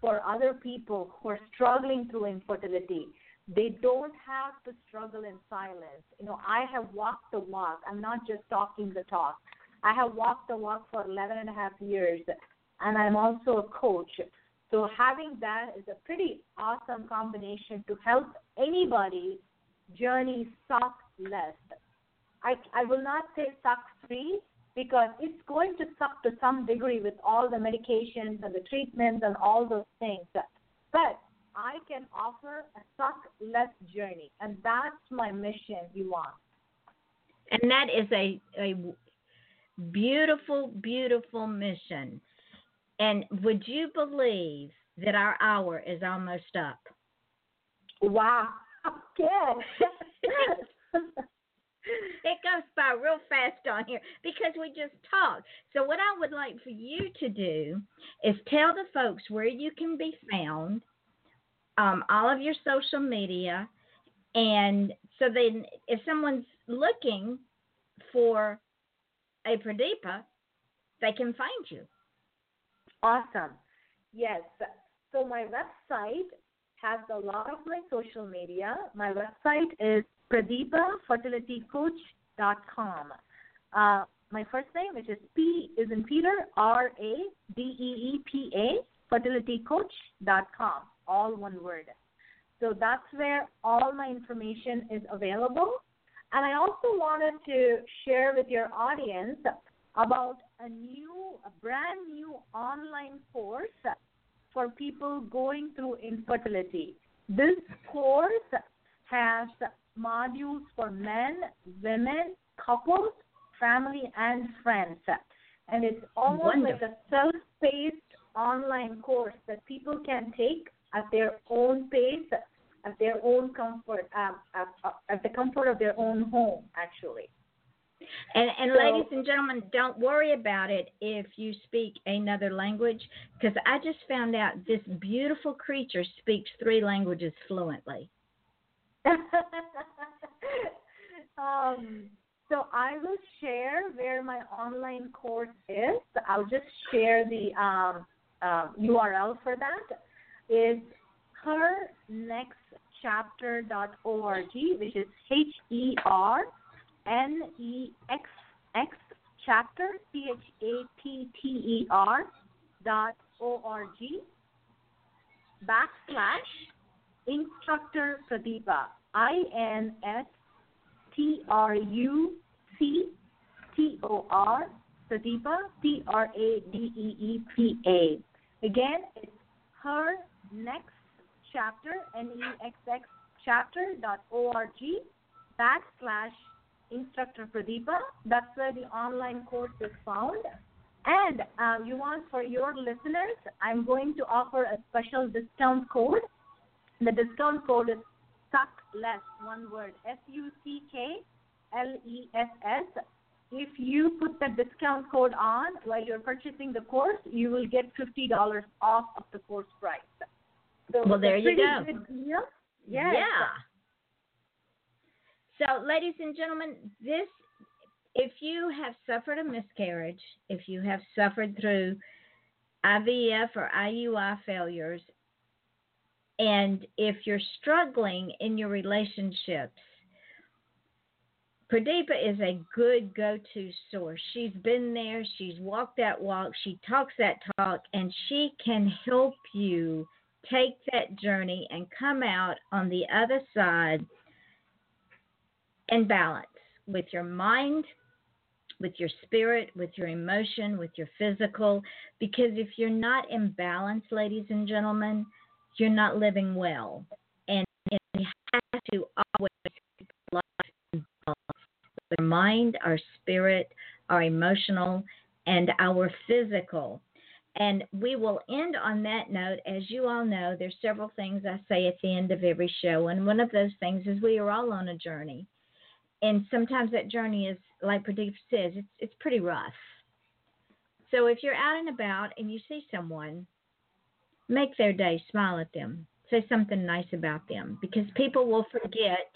for other people who are struggling through infertility. They don't have to struggle in silence. You know, I have walked the walk. I'm not just talking the talk. I have walked the walk for 11 and a half years, and I'm also a coach. So having that is a pretty awesome combination to help anybody journey suck less. I, I will not say suck free because it's going to suck to some degree with all the medications and the treatments and all those things. But I can offer a suck less journey, and that's my mission, Yvonne. And that is a, a beautiful, beautiful mission. And would you believe that our hour is almost up? Wow. Good. it goes by real fast on here because we just talk. So, what I would like for you to do is tell the folks where you can be found, um, all of your social media, and so then if someone's looking for a Pradeepa, they can find you. Awesome. Yes. So my website has a lot of my social media. My website is pradeepafertilitycoach.com. Uh, my first name, which is P is in Peter, R A D E E P A, fertilitycoach.com, all one word. So that's where all my information is available. And I also wanted to share with your audience about a new, a brand new online course for people going through infertility. This course has modules for men, women, couples, family, and friends. And it's almost Wonderful. like a self paced online course that people can take at their own pace, at their own comfort, um, at, at the comfort of their own home, actually. And, and So- ladies and gentlemen, don't worry about it if you speak another language, because I just found out this beautiful creature speaks three languages fluently. um, so I will share where my online course is. I'll just share the um, uh, URL for that. Is hernextchapter.org, which is H E R N E X X chapter C H A P T E R dot O R G backslash instructor Pradeepa I N S T R U C T O R Pradeepa P R A D E E P A. Again, it's her next chapter N E X X chapter dot O R G backslash instructor Pradeepa. That's where the online course is found. And uh, you want for your listeners, I'm going to offer a special discount code. The discount code is suck less, one word, S U C K L E S S. If you put the discount code on while you're purchasing the course, you will get fifty dollars off of the course price. So Well, there you go. Good deal. Yes. Yeah. So, ladies and gentlemen, this if you have suffered a miscarriage, if you have suffered through IVF or IUI failures, and if you're struggling in your relationships, Pradeepa is a good go to source. She's been there, she's walked that walk, she talks that talk, and she can help you take that journey and come out on the other side in balance with your mind, with your spirit, with your emotion, with your physical. Because if you're not in balance, ladies and gentlemen, you're not living well. And, and we have to always keep life our mind, our spirit, our emotional, and our physical. And we will end on that note. As you all know, there's several things I say at the end of every show, and one of those things is we are all on a journey. And sometimes that journey is, like Pradeep says, it's it's pretty rough. So if you're out and about and you see someone, make their day, smile at them, say something nice about them, because people will forget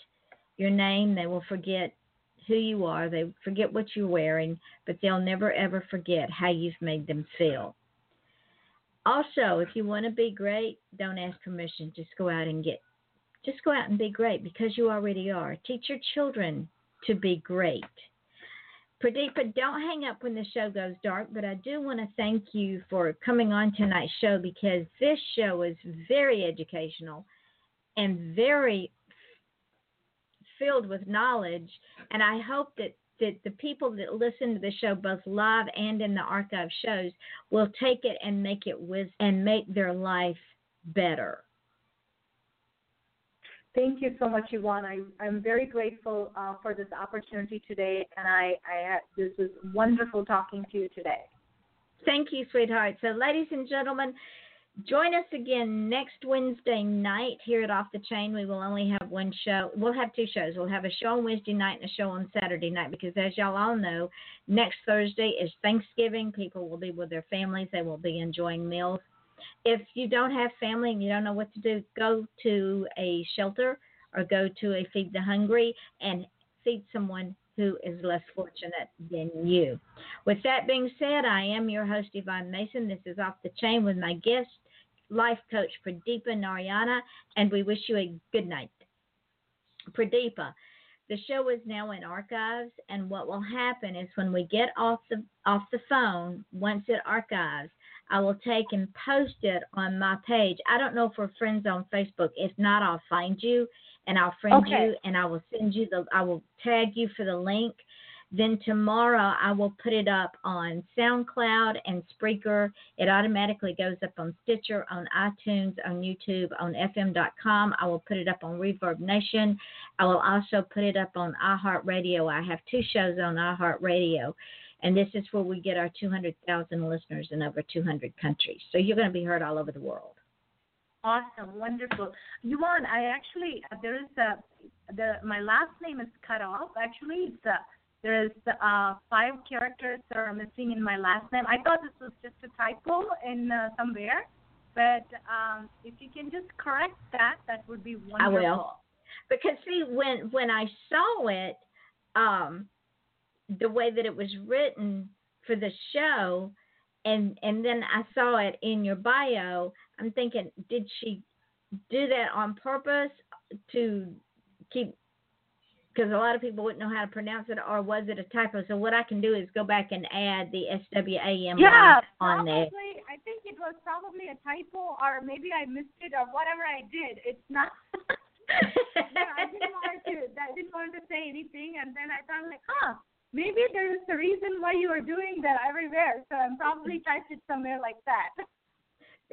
your name, they will forget who you are, they forget what you're wearing, but they'll never ever forget how you've made them feel. Also, if you want to be great, don't ask permission. Just go out and get, just go out and be great because you already are. Teach your children to be great. Pradeepa, don't hang up when the show goes dark, but I do want to thank you for coming on tonight's show because this show is very educational and very filled with knowledge. And I hope that that the people that listen to the show, both live and in the archive shows, will take it and make it with and make their life better. Thank you so much, Yvonne. I, I'm very grateful uh, for this opportunity today, and I, I this was wonderful talking to you today. Thank you, sweetheart. So, ladies and gentlemen, join us again next Wednesday night here at Off the Chain. We will only have one show. We'll have two shows. We'll have a show on Wednesday night and a show on Saturday night because, as y'all all know, next Thursday is Thanksgiving. People will be with their families, they will be enjoying meals. If you don't have family and you don't know what to do, go to a shelter or go to a Feed the Hungry and feed someone who is less fortunate than you. With that being said, I am your host, Yvonne Mason. This is Off the Chain with my guest, life coach Pradeepa Narayana, and we wish you a good night. Pradeepa, the show is now in archives, and what will happen is when we get off the off the phone, once it archives, I will take and post it on my page. I don't know if we're friends on Facebook. If not, I'll find you and I'll friend Okay. you and I will send you the I will tag you for the link. Then tomorrow I will put it up on SoundCloud and Spreaker. It automatically goes up on Stitcher, on iTunes, on YouTube, on FM.com. I will put it up on Reverb Nation. I will also put it up on iHeartRadio. I have two shows on iHeartRadio, and this is where we get our 200,000 listeners in over 200 countries. So you're going to be heard all over the world. Awesome, wonderful. Yvonne, I actually there is a the my last name is cut off. Actually, it's a, there is uh, five characters that are missing in my last name. I thought this was just a typo in uh, somewhere, but um, if you can just correct that, that would be wonderful. I will. Because see, when when I saw it, um, the way that it was written for the show, and and then I saw it in your bio, I'm thinking, did she do that on purpose to keep? Because a lot of people wouldn't know how to pronounce it, or was it a typo? So what I can do is go back and add the S W A M Yeah, on there. probably. I think it was probably a typo, or maybe I missed it, or whatever I did. It's not. yeah, I didn't want to. I didn't want to say anything, and then I thought like, huh, maybe there is a reason why you are doing that everywhere. So I'm probably typed it somewhere like that.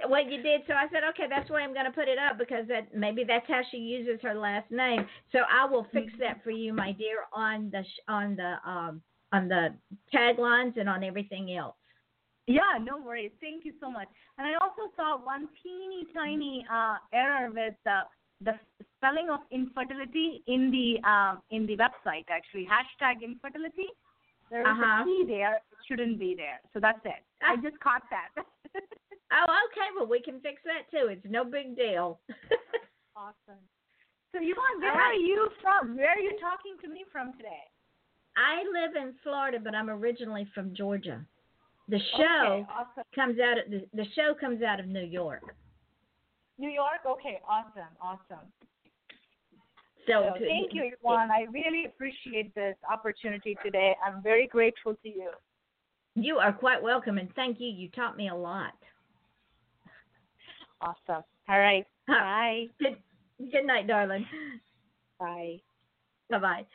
Well, you did. So I said, okay, that's why I'm going to put it up because that maybe that's how she uses her last name. So I will fix that for you, my dear, on the on the um on the taglines and on everything else. Yeah, no worries. Thank you so much. And I also saw one teeny tiny uh, error with uh, the spelling of infertility in the um, in the website. Actually, hashtag infertility. There is Uh-huh. a T there. It shouldn't be there. So that's it. I just caught that. Oh, okay. Well, we can fix that too. It's no big deal. awesome. So Yvonne, where All are you from? Where are you talking to me from today? I live in Florida, but I'm originally from Georgia. The show Okay, awesome. comes out of the, the show comes out of New York. New York. Okay, awesome, awesome. So, So thank you, Yvonne. I really appreciate this opportunity today. I'm very grateful to you. You are quite welcome, and thank you. You taught me a lot. Awesome. All right. Bye. Good, good night, darling. Bye. Bye bye.